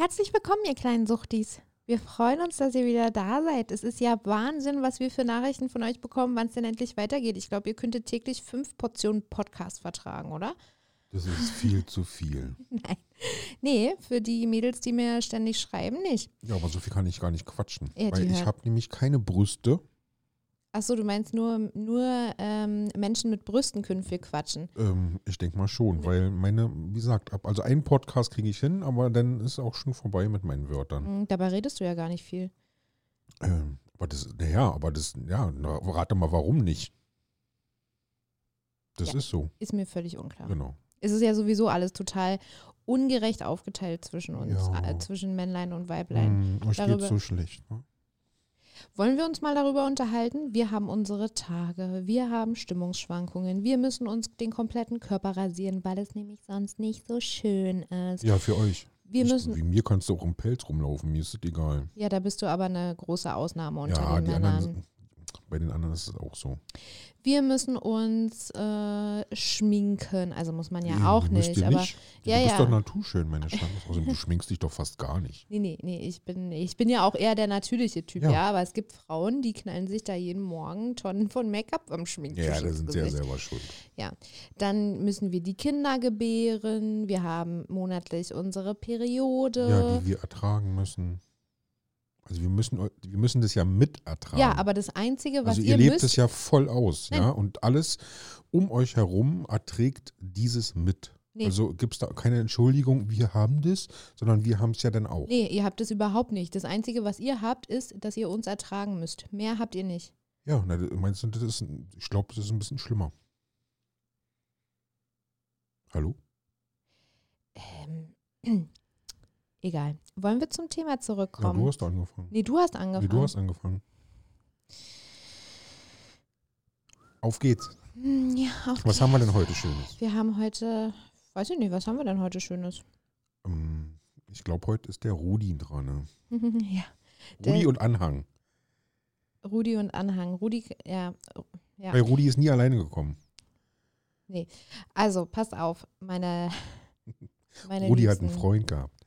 Herzlich willkommen, ihr kleinen Suchtis. Wir freuen uns, dass ihr wieder da seid. Es ist ja Wahnsinn, was wir für Nachrichten von euch bekommen, wann es denn endlich weitergeht. Ich glaube, ihr könntet täglich fünf Portionen Podcast vertragen, oder? Das ist viel zu viel. Nein. Nee, für die Mädels, die mir ständig schreiben, nicht. Ja, aber so viel kann ich gar nicht quatschen. Ja, weil ich habe nämlich keine Brüste. Achso, du meinst nur, nur ähm, Menschen mit Brüsten können viel quatschen. Ähm, ich denke mal schon, weil meine, wie gesagt, ab, also einen Podcast kriege ich hin, aber dann ist auch schon vorbei mit meinen Wörtern. Hm, Dabei redest du ja gar nicht viel. Ähm, aber das, naja, aber das, ja, na, rate mal, warum nicht? Das Ja. ist so, Ist mir völlig unklar. genau. Es ist ja sowieso alles total ungerecht aufgeteilt zwischen uns, Ja. äh, zwischen Männlein und Weiblein. Hm, euch Darüber- geht's so schlecht. Ne? Wollen wir uns mal darüber unterhalten? Wir haben unsere Tage, wir haben Stimmungsschwankungen, wir müssen uns den kompletten Körper rasieren, weil es nämlich sonst nicht so schön ist. Ja, für euch. Wir Ich- müssen, Wie mir kannst du auch im Pelz rumlaufen, mir ist es egal. ja, da bist du aber eine große Ausnahme unter ja, den Männern. anderen, bei den anderen ist es auch so. Wir müssen uns äh, schminken, also muss man ja Nee, auch nicht, ihr aber nicht. ja, du bist ja. doch naturschön, meine. Außerdem, du schminkst dich doch fast gar nicht. Nee, nee, nee, ich bin, ich bin ja auch eher der natürliche Typ, ja. Ja. aber es gibt Frauen, die knallen sich da jeden Morgen Tonnen von Make-up am Schminktisch. Ja, da sind sie ja selber schuld. Dann müssen wir die Kinder gebären, wir haben monatlich unsere Periode. Ja, die wir ertragen müssen. Also wir müssen, wir müssen das ja mit ertragen. Ja, aber das Einzige, was also ihr, ihr lebt müsst, es ja voll aus, Nein. ja, und alles um euch herum erträgt dieses mit. Nee. Also gibt es da keine Entschuldigung, wir haben das, sondern wir haben es ja dann auch. nee, ihr habt es überhaupt nicht. Das Einzige, was ihr habt, ist, dass ihr uns ertragen müsst. Mehr habt ihr nicht. Ja, na, meinst du, das ist, ich glaube, das ist ein bisschen schlimmer. Hallo? Ähm, egal. Wollen wir zum Thema Ja, zurückkommen? du hast angefangen. nee, du hast Nee, angefangen. du hast angefangen. Auf geht's. Hm, ja, okay. Was haben wir denn heute Schönes? Wir haben heute, weiß ich nicht, was haben wir denn heute Schönes? Ähm, Ich glaube, heute ist der Rudi dran. Ne? ja, Rudi und Anhang. Rudi und Anhang. Rudi, ja, ja. Weil Rudi ist nie alleine gekommen. Also, pass auf, meine, meine Rudi hat Liebsten. einen Freund gehabt.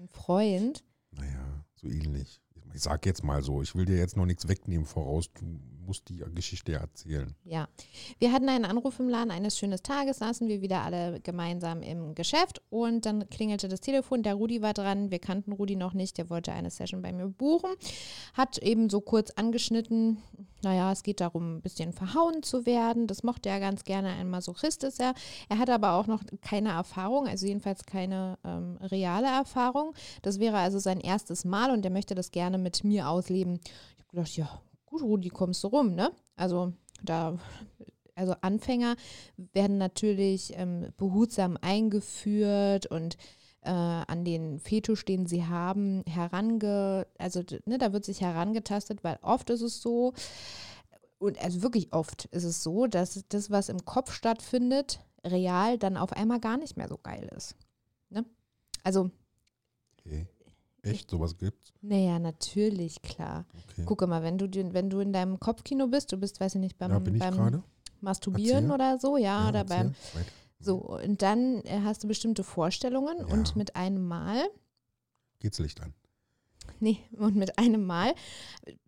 Ein Freund. Naja, so ähnlich. Ich sag jetzt mal so, ich will dir jetzt noch nichts wegnehmen voraus. Du musst die Geschichte erzählen. Ja, wir hatten einen Anruf im Laden eines schönen Tages, saßen wir wieder alle gemeinsam im Geschäft und dann klingelte das Telefon, der Rudi war dran, wir kannten Rudi noch nicht, der wollte eine Session bei mir buchen, hat eben so kurz angeschnitten, naja, es geht darum, ein bisschen verhauen zu werden, das mochte er ganz gerne, ein Masochist ist er, er hat aber auch noch keine Erfahrung, also jedenfalls keine ähm, reale Erfahrung, das wäre also sein erstes Mal und er möchte das gerne mit mir ausleben. Ich habe gedacht, ja, gut, Rudi, kommst du rum, ne? Also da, also Anfänger werden natürlich ähm, behutsam eingeführt und äh, an den Fetisch, den sie haben, herange, also ne, da wird sich herangetastet, weil oft ist es so, und also wirklich oft ist es so, dass das, was im Kopf stattfindet, real dann auf einmal gar nicht mehr so geil ist. Ne? Also, Okay. Echt? Sowas gibt's? naja, natürlich, klar. Okay. Gucke mal, wenn du, wenn du in deinem Kopfkino bist, du bist, weiß ich nicht, beim, ich beim. Masturbieren Erzähl. oder so, ja, oder erzähl. beim Weiter. So und dann äh, hast du bestimmte Vorstellungen Ja. und mit einem Mal, Geht's Licht an. nee, und mit einem Mal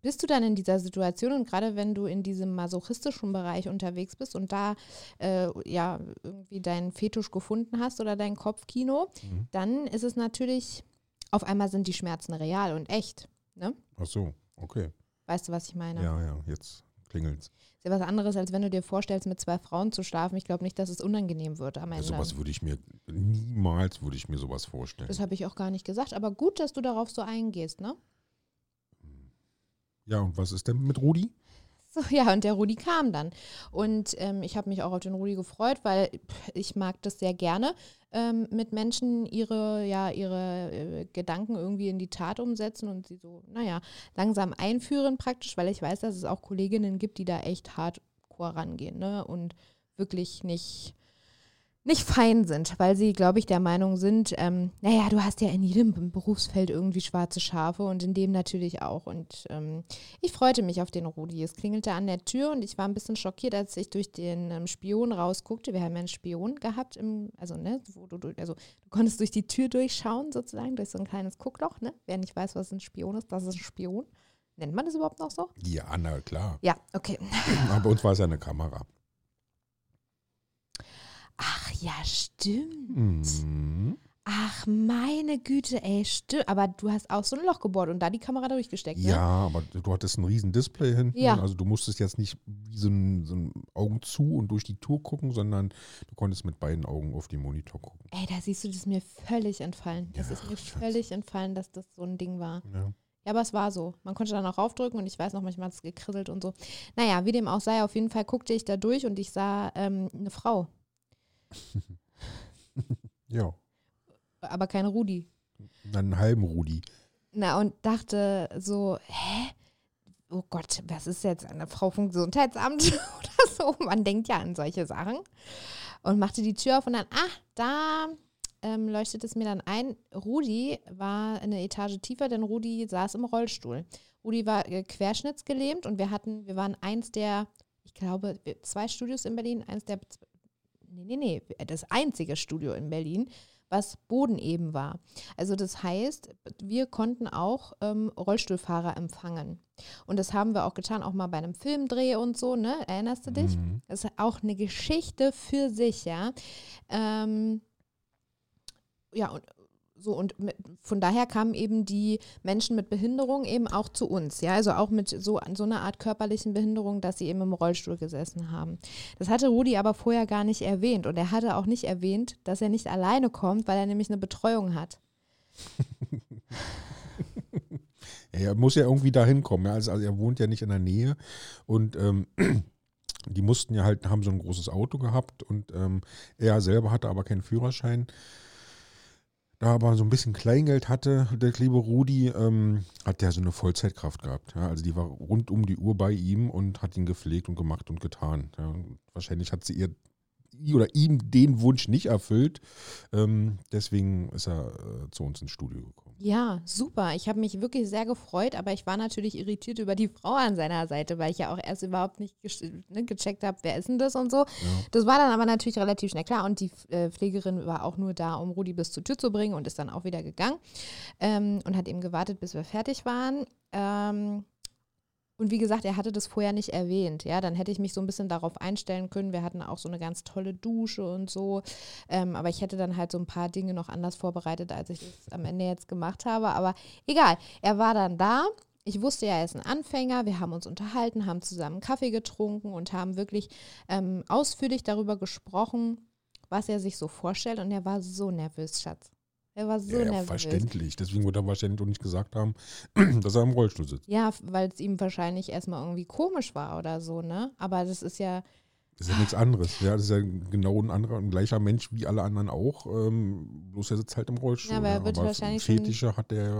bist du dann in dieser Situation und gerade wenn du in diesem masochistischen Bereich unterwegs bist und da äh, ja irgendwie deinen Fetisch gefunden hast oder dein Kopfkino, Mhm. dann ist es natürlich auf einmal sind die Schmerzen real und echt. Ach so, okay. Weißt du, was ich meine? Ja, ja, jetzt klingelt's. Ist ja was anderes, als wenn du dir vorstellst, mit zwei Frauen zu schlafen. Ich glaube nicht, dass es unangenehm wird am Ende. sowas würde ich mir, niemals würde ich mir sowas vorstellen. Das habe ich auch gar nicht gesagt, aber gut, dass du darauf so eingehst, ne? Ja, und was ist denn mit Rudi? So, ja, und der Rudi kam dann. Und ähm, ich habe mich auch auf den Rudi gefreut, weil ich mag das sehr gerne, ähm, mit Menschen ihre, ja, ihre äh, Gedanken irgendwie in die Tat umsetzen und sie so, naja, langsam einführen praktisch, weil ich weiß, dass es auch Kolleginnen gibt, die da echt hardcore rangehen, ne? Und wirklich nicht, nicht fein sind, weil sie, glaube ich, der Meinung sind, ähm, naja, du hast ja in jedem Berufsfeld irgendwie schwarze Schafe und in dem natürlich auch. Und ähm, ich freute mich auf den Rudi. Es klingelte an der Tür und ich war ein bisschen schockiert, als ich durch den ähm, Spion rausguckte. Wir haben ja einen Spion gehabt, im, also, ne, wo du, also du konntest durch die Tür durchschauen, sozusagen, durch so ein kleines Guckloch, ne? Wer nicht weiß, was ein Spion ist, das ist ein Spion. Nennt man das überhaupt noch so? Ja, na klar. Ja, okay. Aber bei uns war es ja eine Kamera. Ach ja, stimmt. Mhm. Ach, meine Güte, ey, stimmt. Aber du hast auch so ein Loch gebohrt und da die Kamera durchgesteckt, ne? Ja, aber du hattest ein riesen Display hinten. Ja. Also du musstest jetzt nicht wie so ein, so ein Augen zu und durch die Tour gucken, sondern du konntest mit beiden Augen auf den Monitor gucken. Ey, da siehst du, das ist mir völlig entfallen. Das Ja, ist mir Schatz. völlig entfallen, dass das so ein Ding war. Ja. Ja, aber es war so. Man konnte dann auch raufdrücken und ich weiß noch, manchmal hat es gekrisselt und so. Naja, wie dem auch sei, auf jeden Fall guckte ich da durch und ich sah ähm, eine Frau, ja. aber keine Rudi. Einen halben Rudi. Na, und dachte so, hä? Oh Gott, was ist jetzt eine Frau vom Gesundheitsamt oder so? Man denkt ja an solche Sachen. Und machte die Tür auf und dann, ah, da ähm, leuchtet es mir dann ein. Rudi war eine Etage tiefer, denn Rudi saß im Rollstuhl. Rudi war äh, querschnittsgelähmt und wir hatten, wir waren eins der, ich glaube, zwei Studios in Berlin, eins der, nee, nee, nee, das einzige Studio in Berlin, was bodeneben war. Also das heißt, wir konnten auch ähm, Rollstuhlfahrer empfangen. Und das haben wir auch getan, auch mal bei einem Filmdreh und so, ne? Erinnerst du dich? Mhm. Das ist auch eine Geschichte für sich, ja. Ähm, ja, und so und von daher kamen eben die Menschen mit Behinderung eben auch zu uns, ja, also auch mit so, so einer Art körperlichen Behinderung, dass sie eben im Rollstuhl gesessen haben. Das hatte Rudi aber vorher gar nicht erwähnt und er hatte auch nicht erwähnt, dass er nicht alleine kommt, weil er nämlich eine Betreuung hat. Er muss ja irgendwie da hinkommen. Ja? Also, also er wohnt ja nicht in der Nähe und ähm, die mussten ja halt, haben so ein großes Auto gehabt und ähm, er selber hatte aber keinen Führerschein. Da er aber so ein bisschen Kleingeld hatte, der liebe Rudi, ähm, hat der so eine Vollzeitkraft gehabt. Ja? Also die war rund um die Uhr bei ihm und hat ihn gepflegt und gemacht und getan. Ja? Wahrscheinlich hat sie ihr oder ihm den Wunsch nicht erfüllt. Ähm, deswegen ist er äh, zu uns ins Studio gekommen. Ja, super. Ich habe mich wirklich sehr gefreut, aber ich war natürlich irritiert über die Frau an seiner Seite, weil ich ja auch erst überhaupt nicht ne, gecheckt habe, wer ist denn das und so. Das war dann aber natürlich relativ schnell klar und die äh, Pflegerin war auch nur da, um Rudi bis zur Tür zu bringen und ist dann auch wieder gegangen ähm, und hat eben gewartet, bis wir fertig waren. Ähm, und wie gesagt, er hatte das vorher nicht erwähnt. Ja, dann hätte ich mich so ein bisschen darauf einstellen können. Wir hatten auch so eine ganz tolle Dusche und so. Ähm, aber ich hätte dann halt so ein paar Dinge noch anders vorbereitet, als ich das am Ende jetzt gemacht habe. Aber egal, er war dann da. Ich wusste ja, er ist ein Anfänger. Wir haben uns unterhalten, haben zusammen Kaffee getrunken und haben wirklich ähm, ausführlich darüber gesprochen, was er sich so vorstellt. Und er war so nervös, Schatz. Er war so ja, nervös. verständlich. Deswegen wird er wahrscheinlich auch nicht gesagt haben, dass er im Rollstuhl sitzt. Ja, weil es ihm wahrscheinlich erstmal irgendwie komisch war oder so, ne? Aber das ist ja, Das ist ja nichts anderes. Ja, das ist ja genau ein anderer, ein gleicher Mensch wie alle anderen auch. Ähm, bloß er sitzt halt im Rollstuhl. Ja, aber er wird wahrscheinlich schon- Fetische hat der,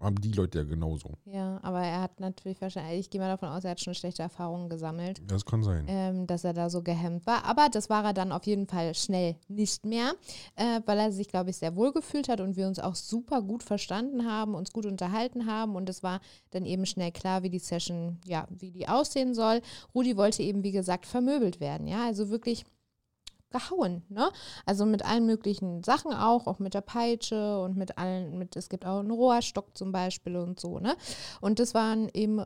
haben die Leute ja genauso. ja, aber er hat natürlich wahrscheinlich, ich gehe mal davon aus, er hat schon schlechte Erfahrungen gesammelt. Das kann sein. ähm, dass er da so gehemmt war. Aber das war er dann auf jeden Fall schnell nicht mehr, äh, weil er sich, glaube ich, sehr wohl gefühlt hat und wir uns auch super gut verstanden haben, uns gut unterhalten haben und es war dann eben schnell klar, wie die Session, ja, wie die aussehen soll. Rudi wollte eben, wie gesagt, vermöbelt werden, ja, also wirklich gehauen, ne? Also mit allen möglichen Sachen auch, auch mit der Peitsche und mit allen, mit, es gibt auch einen Rohrstock zum Beispiel und so, ne? Und das waren eben,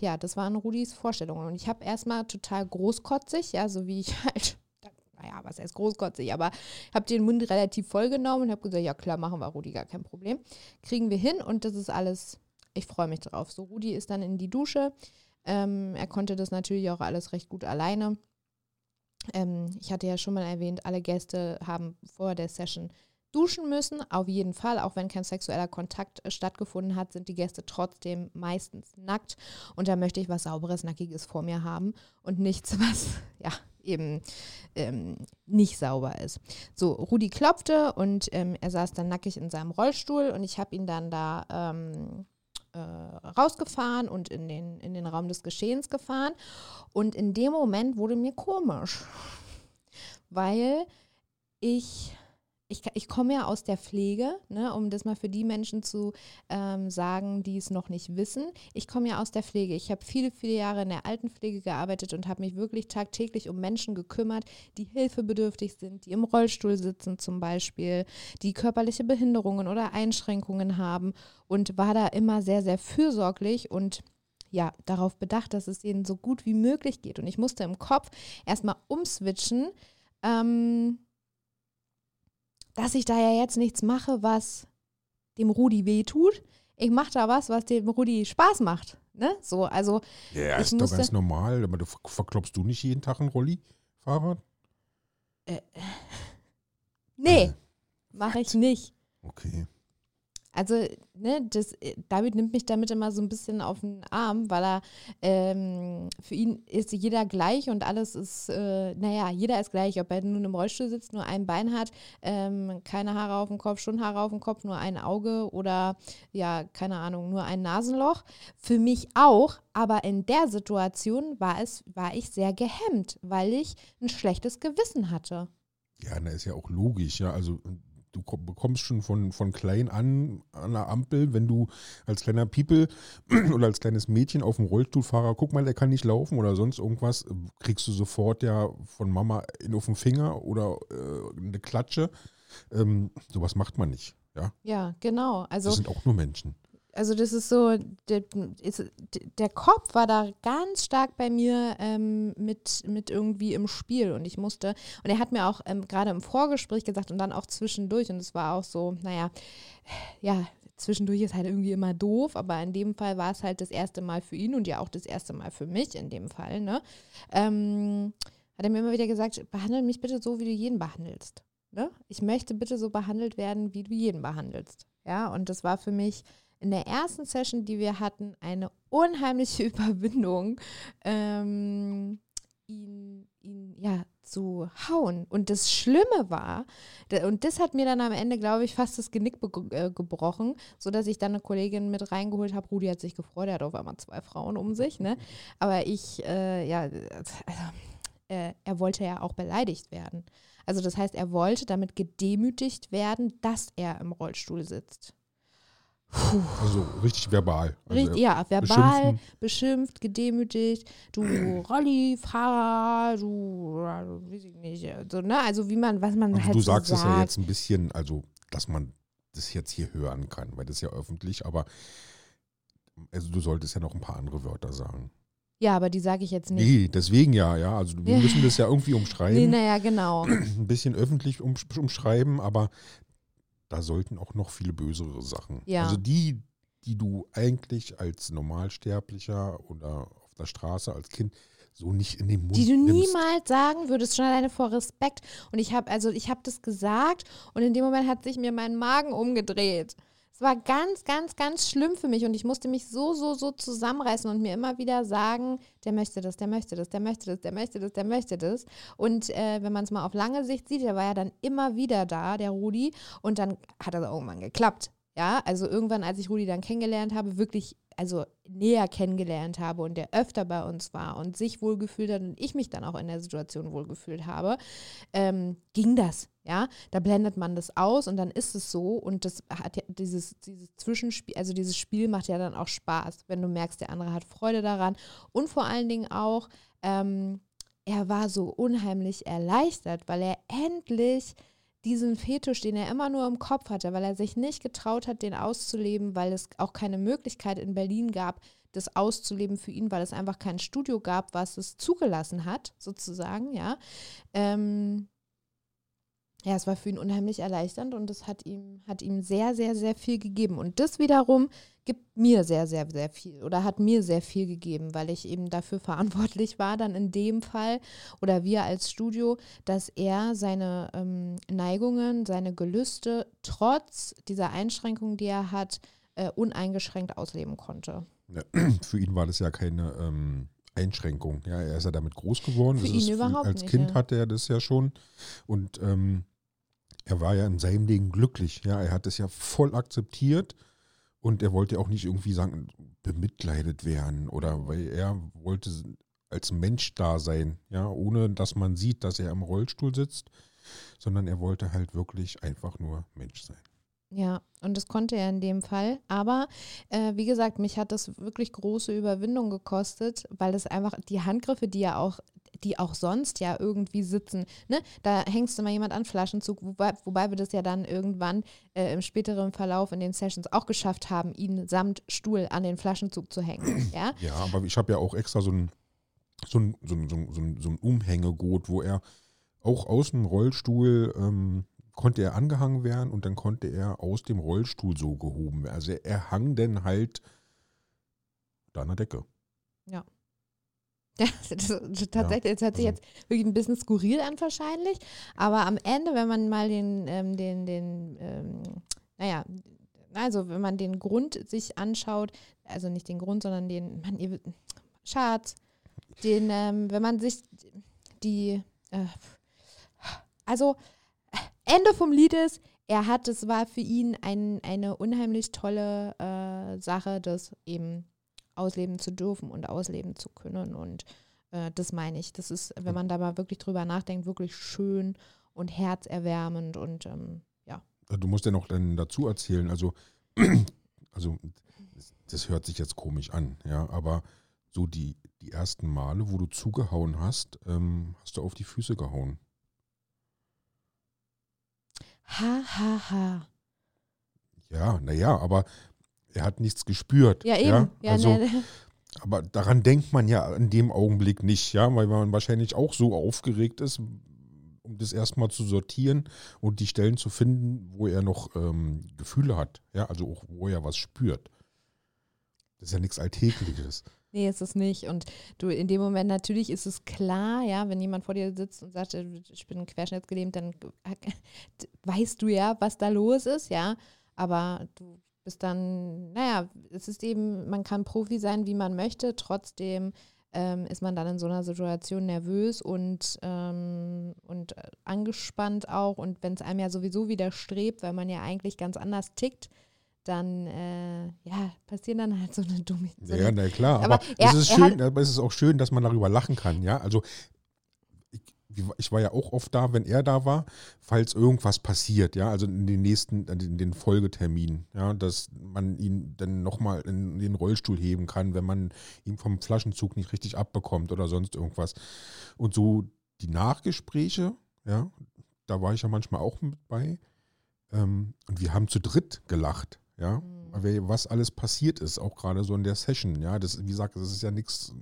ja, das waren Rudis Vorstellungen. Und ich habe erstmal total großkotzig, ja, so wie ich halt, naja, was heißt großkotzig, aber habe den Mund relativ voll genommen und habe gesagt, ja klar, machen wir Rudi, gar kein Problem. Kriegen wir hin und das ist alles, ich freue mich drauf. So, Rudi ist dann in die Dusche. Ähm, er konnte das natürlich auch alles recht gut alleine. Ähm, ich hatte ja schon mal erwähnt, alle Gäste haben vor der Session duschen müssen. Auf jeden Fall, auch wenn kein sexueller Kontakt äh, stattgefunden hat, sind die Gäste trotzdem meistens nackt. Und da möchte ich was Sauberes, Nackiges vor mir haben und nichts, was ja eben ähm, nicht sauber ist. So, Rudi klopfte und ähm, er saß dann nackig in seinem Rollstuhl und ich habe ihn dann da ähm, äh, rausgefahren und in den, in den Raum des Geschehens gefahren. Und in dem Moment wurde mir komisch, weil ich ich, ich komme ja aus der Pflege, ne, um das mal für die Menschen zu ähm, sagen, die es noch nicht wissen. Ich komme ja aus der Pflege. Ich habe viele, viele Jahre in der Altenpflege gearbeitet und habe mich wirklich tagtäglich um Menschen gekümmert, die hilfebedürftig sind, die im Rollstuhl sitzen zum Beispiel, die körperliche Behinderungen oder Einschränkungen haben und war da immer sehr, sehr fürsorglich und ja, darauf bedacht, dass es ihnen so gut wie möglich geht. Und ich musste im Kopf erstmal umswitchen. Ähm, dass ich da ja jetzt nichts mache, was dem Rudi wehtut. Ich mache da was, was dem Rudi Spaß macht. Ne? So, also. Ja, ist doch ganz normal. Aber du verklopfst du nicht jeden Tag ein Rolli-Fahrrad? Äh, nee, äh, mache ich nicht. Okay. Also, ne, das, äh, David nimmt mich damit immer so ein bisschen auf den Arm, weil er, ähm, für ihn ist jeder gleich und alles ist, äh, naja, jeder ist gleich, ob er nun im Rollstuhl sitzt, nur ein Bein hat, ähm, keine Haare auf dem Kopf, schon Haare auf dem Kopf, nur ein Auge oder, ja, keine Ahnung, nur ein Nasenloch. Für mich auch, aber in der Situation war es, war ich sehr gehemmt, weil ich ein schlechtes Gewissen hatte. Ja, das ist ja auch logisch, ja, also du bekommst schon von, von klein an an der Ampel, wenn du als kleiner People oder als kleines Mädchen auf dem Rollstuhlfahrer, guck mal, der kann nicht laufen oder sonst irgendwas, kriegst du sofort ja von Mama in auf den Finger oder äh, eine Klatsche. Ähm, sowas macht man nicht. Ja, ja genau. Also, das sind auch nur Menschen also das ist so, der, der Kopf war da ganz stark bei mir ähm, mit, mit irgendwie im Spiel und ich musste, und er hat mir auch ähm, gerade im Vorgespräch gesagt und dann auch zwischendurch und es war auch so, naja, ja, zwischendurch ist halt irgendwie immer doof, aber in dem Fall war es halt das erste Mal für ihn und ja auch das erste Mal für mich in dem Fall, ne? Ähm, hat er mir immer wieder gesagt, behandle mich bitte so, wie du jeden behandelst. Ne? Ich möchte bitte so behandelt werden, wie du jeden behandelst. Ja, und das war für mich in der ersten Session, die wir hatten, eine unheimliche Überwindung, ähm, ihn, ihn ja zu hauen. Und das Schlimme war, und das hat mir dann am Ende, glaube ich, fast das Genick äh, gebrochen, sodass ich dann eine Kollegin mit reingeholt habe. Rudi hat sich gefreut, er hat auf einmal zwei Frauen um sich. Ne? Aber ich, äh, ja, also, äh, er wollte ja auch beleidigt werden. Also das heißt, er wollte damit gedemütigt werden, dass er im Rollstuhl sitzt. Puh. Also richtig verbal. Also Richt, ja, verbal, beschimpft, gedemütigt, du Rollifahrer, du, weiß ich nicht, so, ne? Also wie man, was man also halt Du sagst so es ja jetzt ein bisschen, also dass man das jetzt hier hören kann, weil das ist ja öffentlich, aber also du solltest ja noch ein paar andere Wörter sagen. Ja, aber die sage ich jetzt nicht. Nee, deswegen ja, ja. Also wir müssen das ja irgendwie umschreiben. Nee, naja, genau. Ein bisschen öffentlich umschreiben, aber da sollten auch noch viele bösere Sachen. Ja. Also die, die du eigentlich als Normalsterblicher oder auf der Straße als Kind so nicht in den Mund Die du nimmst. niemals sagen würdest, schon alleine vor Respekt. Und ich habe also ich habe das gesagt und in dem Moment hat sich mir mein Magen umgedreht war ganz, ganz, ganz schlimm für mich und ich musste mich so, so, so zusammenreißen und mir immer wieder sagen, der möchte das, der möchte das, der möchte das, der möchte das, der möchte das. Und äh, wenn man es mal auf lange Sicht sieht, der war ja dann immer wieder da, der Rudi, und dann hat er irgendwann geklappt. Ja, also irgendwann, als ich Rudi dann kennengelernt habe, wirklich also näher kennengelernt habe und der öfter bei uns war und sich wohlgefühlt hat und ich mich dann auch in der Situation wohlgefühlt habe, ähm, ging das. Ja, da blendet man das aus und dann ist es so und das hat ja dieses, dieses Zwischenspiel, also dieses Spiel macht ja dann auch Spaß, wenn du merkst, der andere hat Freude daran und vor allen Dingen auch, ähm, er war so unheimlich erleichtert, weil er endlich diesen Fetisch, den er immer nur im Kopf hatte, weil er sich nicht getraut hat, den auszuleben, weil es auch keine Möglichkeit in Berlin gab, das auszuleben für ihn, weil es einfach kein Studio gab, was es zugelassen hat, sozusagen, ja. Ähm, ja, es war für ihn unheimlich erleichternd und es hat ihm, hat ihm sehr, sehr, sehr viel gegeben. Und das wiederum gibt mir sehr, sehr, sehr viel oder hat mir sehr viel gegeben, weil ich eben dafür verantwortlich war, dann in dem Fall oder wir als Studio, dass er seine ähm, Neigungen, seine Gelüste trotz dieser Einschränkungen, die er hat, äh, uneingeschränkt ausleben konnte. Ja, für ihn war das ja keine ähm, Einschränkung. Ja, er ist ja damit groß geworden. Für ihn überhaupt als nicht, Kind ja. hatte er das ja schon. Und ähm, er war ja in seinem Leben glücklich. Ja, er hat es ja voll akzeptiert und er wollte auch nicht irgendwie sagen, bemitleidet werden oder weil er wollte als Mensch da sein, ja, ohne dass man sieht, dass er im Rollstuhl sitzt. sondern er wollte halt wirklich einfach nur Mensch sein. Ja, und das konnte er in dem Fall. Aber äh, wie gesagt, mich hat das wirklich große Überwindung gekostet, weil das einfach die Handgriffe, die ja auch, die auch sonst ja irgendwie sitzen, ne, da hängst du mal jemand an Flaschenzug, wobei, wobei wir das ja dann irgendwann äh, im späteren Verlauf in den Sessions auch geschafft haben, ihn samt Stuhl an den Flaschenzug zu hängen. Ja, ja aber ich habe ja auch extra so ein, so ein, so ein, so ein, so ein Umhängegurt, wo er auch aus dem Rollstuhl ähm, konnte er angehangen werden und dann konnte er aus dem Rollstuhl so gehoben werden. Also er hang dann halt da an der Decke. Ja. Ja, tatsächlich, es hört sich also, jetzt wirklich ein bisschen skurril an wahrscheinlich, aber am Ende, wenn man mal den, ähm, den, den, ähm, naja, also wenn man den Grund sich anschaut, also nicht den Grund, sondern den, man, ihr, Schatz, den, ähm, wenn man sich die, äh, also Ende vom Lied ist, er hat, es war für ihn ein, eine unheimlich tolle äh, Sache, das eben ausleben zu dürfen und ausleben zu können. Und äh, das meine ich. Das ist, wenn man da mal wirklich drüber nachdenkt, wirklich schön und herzerwärmend und ähm, ja. Du musst ja noch dann dazu erzählen, also, also das hört sich jetzt komisch an, ja, aber so die, die ersten Male, wo du zugehauen hast, ähm, hast du auf die Füße gehauen. Ha, ha, ha. Ja, naja, aber er hat nichts gespürt. Ja, eben. Ja, ja also, ne. Aber daran denkt man ja in dem Augenblick nicht, ja, weil man wahrscheinlich auch so aufgeregt ist, um das erstmal zu sortieren und die Stellen zu finden, wo er noch ähm, Gefühle hat, ja, also auch wo er was spürt. Das ist ja nichts Alltägliches. Nee, ist es nicht. Und du, in dem Moment natürlich ist es klar, ja, wenn jemand vor dir sitzt und sagt, äh, ich bin querschnittsgelähmt, dann weißt du ja, was da los ist, ja. Aber du bist dann, naja, es ist eben, man kann Profi sein, wie man möchte, trotzdem ähm, ist man dann in so einer Situation nervös und, ähm, und angespannt auch. Und wenn es einem ja sowieso widerstrebt, weil man ja eigentlich ganz anders tickt, dann äh, ja, passieren dann halt so eine dumme. So ja, na klar, aber, aber er, es ist schön, aber es ist auch schön, dass man darüber lachen kann, ja. Also ich, war ja auch oft da, wenn er da war, falls irgendwas passiert, ja, also in den nächsten, in den Folgeterminen, ja, dass man ihn dann nochmal in den Rollstuhl heben kann, wenn man ihn vom Flaschenzug nicht richtig abbekommt oder sonst irgendwas. Und so die Nachgespräche, ja, da war ich ja manchmal auch mit bei. Ähm, und wir haben zu dritt gelacht ja, mhm. was alles passiert ist, auch gerade so in der Session, ja, das, wie gesagt, das ist ja nichts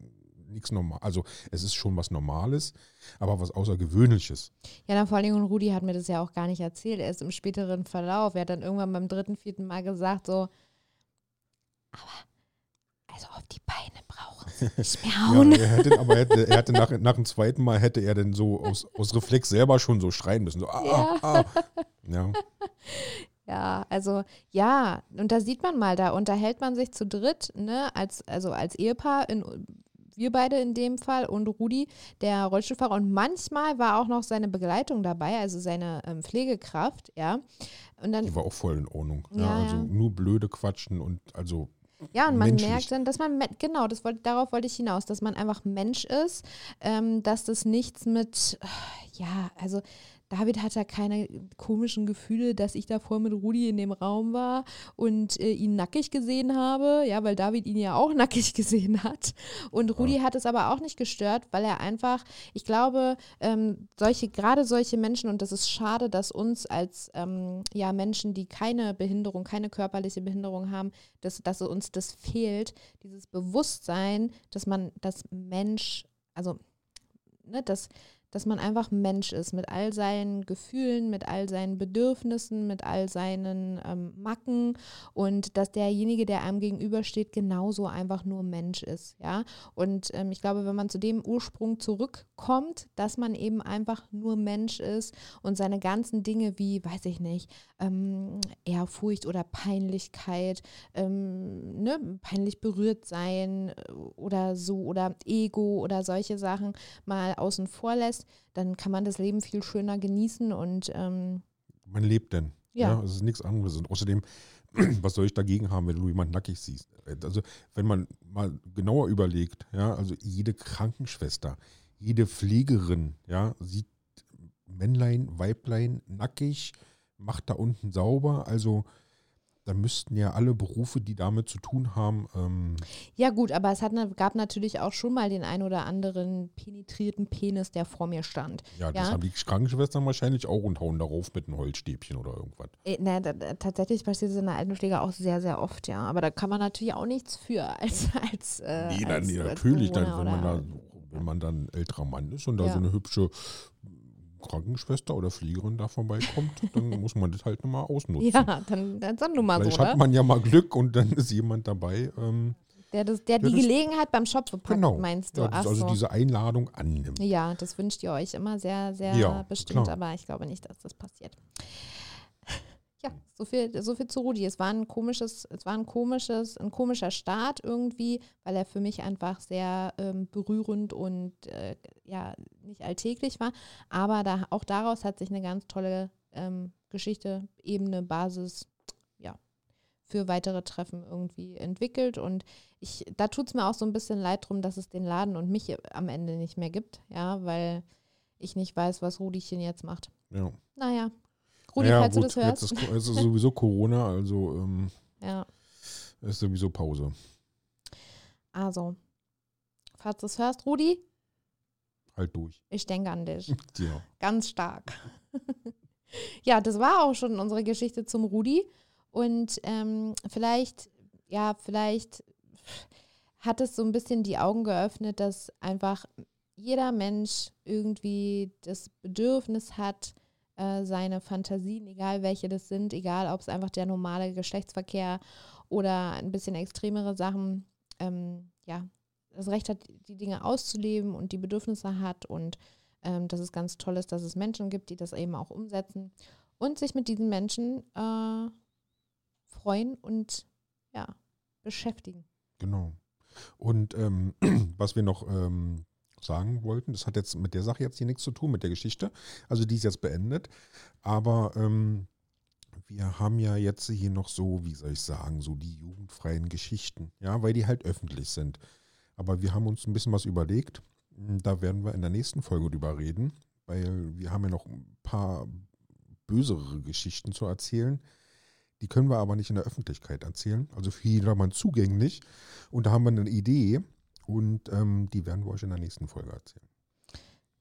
nichts normal. Also es ist schon was Normales, aber was Außergewöhnliches. Ja, dann vor allem und Rudi hat mir das ja auch gar nicht erzählt. Er ist im späteren Verlauf. Er hat dann irgendwann beim dritten, vierten Mal gesagt, so, aber also auf die Beine brauchen sie nicht mehr hauen. ja, er hätte, aber er hätte, er hätte nach, nach dem zweiten Mal hätte er dann so aus, aus Reflex selber schon so schreien müssen. So, ah, ja. ah. Ja. Ja, also ja, und da sieht man mal, da unterhält man sich zu dritt, ne, als, also als Ehepaar, in, wir beide in dem Fall und Rudi, der Rollstuhlfahrer. Und manchmal war auch noch seine Begleitung dabei, also seine ähm, Pflegekraft, ja. Und dann, Die war auch voll in Ordnung. Ja, ja also nur blöde Quatschen und also ja, und man menschlich. merkt dann, dass man, genau, das wollte, darauf wollte ich hinaus, dass man einfach Mensch ist, ähm, dass das nichts mit, ja, also David hat ja keine komischen Gefühle, dass ich davor mit Rudi in dem Raum war und äh, ihn nackig gesehen habe, ja, weil David ihn ja auch nackig gesehen hat. Und Rudi ja. hat es aber auch nicht gestört, weil er einfach, ich glaube, ähm, solche, gerade solche Menschen, und das ist schade, dass uns als ähm, ja, Menschen, die keine Behinderung, keine körperliche Behinderung haben, dass, dass uns das fehlt, dieses Bewusstsein, dass man das Mensch, also ne, dass dass man einfach Mensch ist mit all seinen Gefühlen, mit all seinen Bedürfnissen, mit all seinen ähm, Macken und dass derjenige, der einem gegenübersteht, genauso einfach nur Mensch ist, ja. Und ähm, ich glaube, wenn man zu dem Ursprung zurückkommt, dass man eben einfach nur Mensch ist und seine ganzen Dinge wie, weiß ich nicht, ähm, Ehrfurcht oder Peinlichkeit, ähm, ne, peinlich berührt sein äh, oder so oder Ego oder solche Sachen mal außen vor lässt, dann kann man das Leben viel schöner genießen und ähm, man lebt denn. Ja. ja. Es ist nichts anderes. Und außerdem, was soll ich dagegen haben, wenn du jemanden nackig siehst? Also, wenn man mal genauer überlegt, ja, also jede Krankenschwester, jede Pflegerin, ja, sieht Männlein, Weiblein, nackig, macht da unten sauber. Also da müssten ja alle Berufe, die damit zu tun haben, ähm, Ja, gut, aber es hat, gab natürlich auch schon mal den ein oder anderen penetrierten Penis, der vor mir stand. ja, das Ja. haben die Krankenschwestern wahrscheinlich auch und hauen darauf mit einem Holzstäbchen oder irgendwas. Äh, na, da, tatsächlich passiert es in der Altenpflege auch sehr, sehr oft, ja. Aber da kann man natürlich auch nichts für als. als äh, Nee, als, dann, als natürlich, dann, wenn man da, wenn man dann ein älterer Mann ist und da Ja. so eine hübsche Krankenschwester oder Pflegerin da vorbeikommt, dann muss man das halt nochmal ausnutzen. Ja, dann, dann sag nun mal so, Vielleicht ne? hat man ja mal Glück und dann ist jemand dabei, ähm, Der, das, der Ja, die das- Gelegenheit beim Schopfe packt, genau, meinst du? ja, also so. diese Einladung annimmt. Ja, das wünscht ihr euch immer sehr, sehr Ja, bestimmt, klar. aber ich glaube nicht, dass das passiert. Ja, so viel, so viel zu Rudi. Es war ein komisches, es war ein komisches, ein komischer Start irgendwie, weil er für mich einfach sehr ähm, berührend und äh, ja, nicht alltäglich war. Aber da, auch daraus hat sich eine ganz tolle ähm, Geschichte, Ebene, Basis, ja, für weitere Treffen irgendwie entwickelt. Und ich, da tut es mir auch so ein bisschen leid drum, dass es den Laden und mich am Ende nicht mehr gibt, ja, weil ich nicht weiß, was Rudischen jetzt macht. Ja. Naja. Rudi, ja, falls gut, du das hörst. Jetzt ist, es ist sowieso Corona, also ähm, ja, ist sowieso Pause. also, falls du es hörst, Rudi, Halt durch. ich denke an dich. Ja. Ganz stark. ja, das war auch schon unsere Geschichte zum Rudi. Und ähm, vielleicht, ja, vielleicht hat es so ein bisschen die Augen geöffnet, dass einfach jeder Mensch irgendwie das Bedürfnis hat, äh, seine Fantasien, egal welche das sind, egal ob es einfach der normale Geschlechtsverkehr oder ein bisschen extremere Sachen, ähm, ja, das Recht hat, die Dinge auszuleben und die Bedürfnisse hat und ähm, dass es ganz toll ist, dass es Menschen gibt, die das eben auch umsetzen und sich mit diesen Menschen äh, freuen und ja, beschäftigen. Genau. Und ähm, was wir noch ähm, sagen wollten, das hat jetzt mit der Sache jetzt hier nichts zu tun, mit der Geschichte. Also die ist jetzt beendet. Aber ähm, wir haben ja jetzt hier noch so, wie soll ich sagen, so die jugendfreien Geschichten, ja, weil die halt öffentlich sind. Aber wir haben uns ein bisschen was überlegt. Da werden wir in der nächsten Folge drüber reden, weil wir haben ja noch ein paar bösere Geschichten zu erzählen. Die können wir aber nicht in der Öffentlichkeit erzählen, also für jedermann zugänglich. Und da haben wir eine Idee und ähm, die werden wir euch in der nächsten Folge erzählen.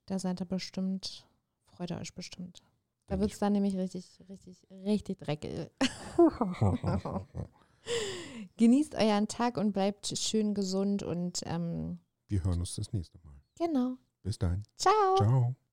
Da seid ihr bestimmt, freut ihr euch bestimmt. Da wird es dann nämlich richtig, richtig, richtig dreckig. Genießt euren Tag und bleibt schön gesund und ähm, Wir hören uns das nächste Mal. genau. Bis dahin. Ciao. Ciao.